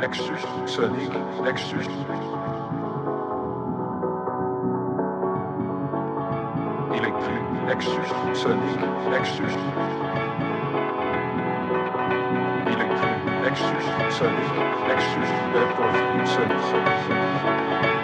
Nexus, Sonic, Nexus. Électrique, Nexus, Sonic, Nexus. Électrique, Nexus, Sonic, Nexus, Airport, Sonic.